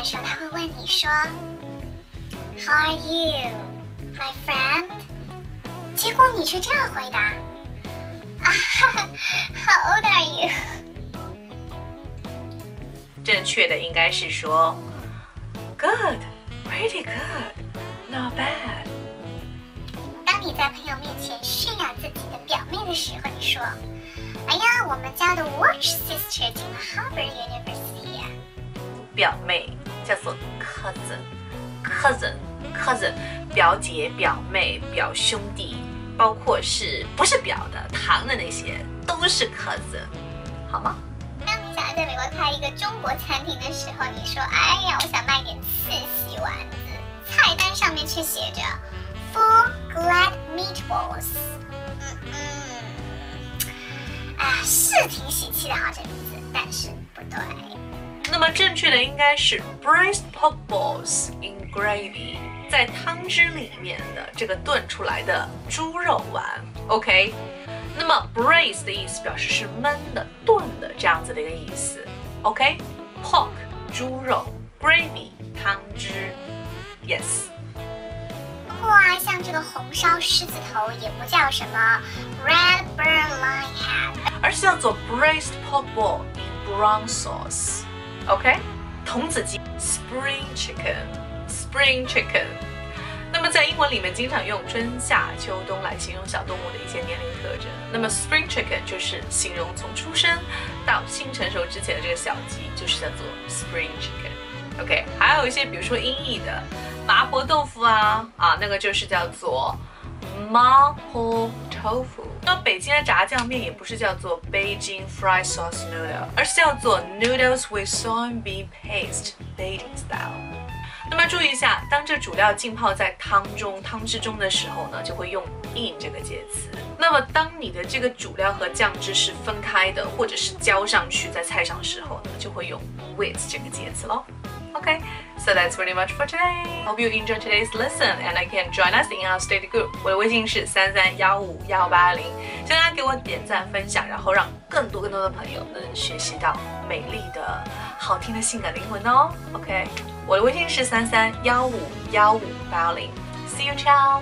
的时候，他会问你说，How are you, my friend？结果你却这样回答，啊哈哈，How old are you？正确的应该是说，Good, pretty good, not bad。当你在朋友面前炫耀自己的表妹的时候，你说，哎呀，我们家的 Watch sister 进了 Harvard University 呀。表妹叫做 cousin，cousin，cousin，表姐、表妹、表兄弟，包括是不是表的、堂的那些，都是 cousin，好吗？当你想要在美国开一个中国餐厅的时候，你说，哎呀，我想卖点次洗丸子，菜单上面却写着 “Four Glad Meatballs。嗯嗯，啊，是挺喜气的哈，这名字，但是不对。那么正确的应该是 braised pork balls in gravy，在汤汁里面的这个炖出来的猪肉丸。OK，那么 braised 的意思表示是焖的、炖的这样子的一个意思。OK，pork 猪肉，gravy 汤汁。Yes。不过啊，像这个红烧狮子头也不叫什么 red burn lion head，而是叫做 braised pork ball in brown sauce。OK，童子鸡 spring chicken，spring chicken。那么在英文里面经常用春夏秋冬来形容小动物的一些年龄特征。那么 spring chicken 就是形容从出生到性成熟之前的这个小鸡，就是叫做 spring chicken。OK，还有一些比如说音译的麻婆豆腐啊啊，那个就是叫做麻婆豆腐。那北京的炸酱面也不是叫做 Beijing fried sauce noodle，而是叫做 noodles with soybean paste Beijing style。那么注意一下，当这主料浸泡在汤中、汤汁中的时候呢，就会用 in 这个介词。那么当你的这个主料和酱汁是分开的，或者是浇上去在菜上时候呢，就会用 with 这个介词喽。OK so that's pretty much for today. Hope you enjoyed today's lesson and I can join us in our study group. 我的微信是三三幺五幺八零，请大家给我点赞分享，然后让更多更多的朋友能学习到美丽的、好听的性感灵魂哦。OK，我的微信是三三幺五幺五八零。See you, ciao.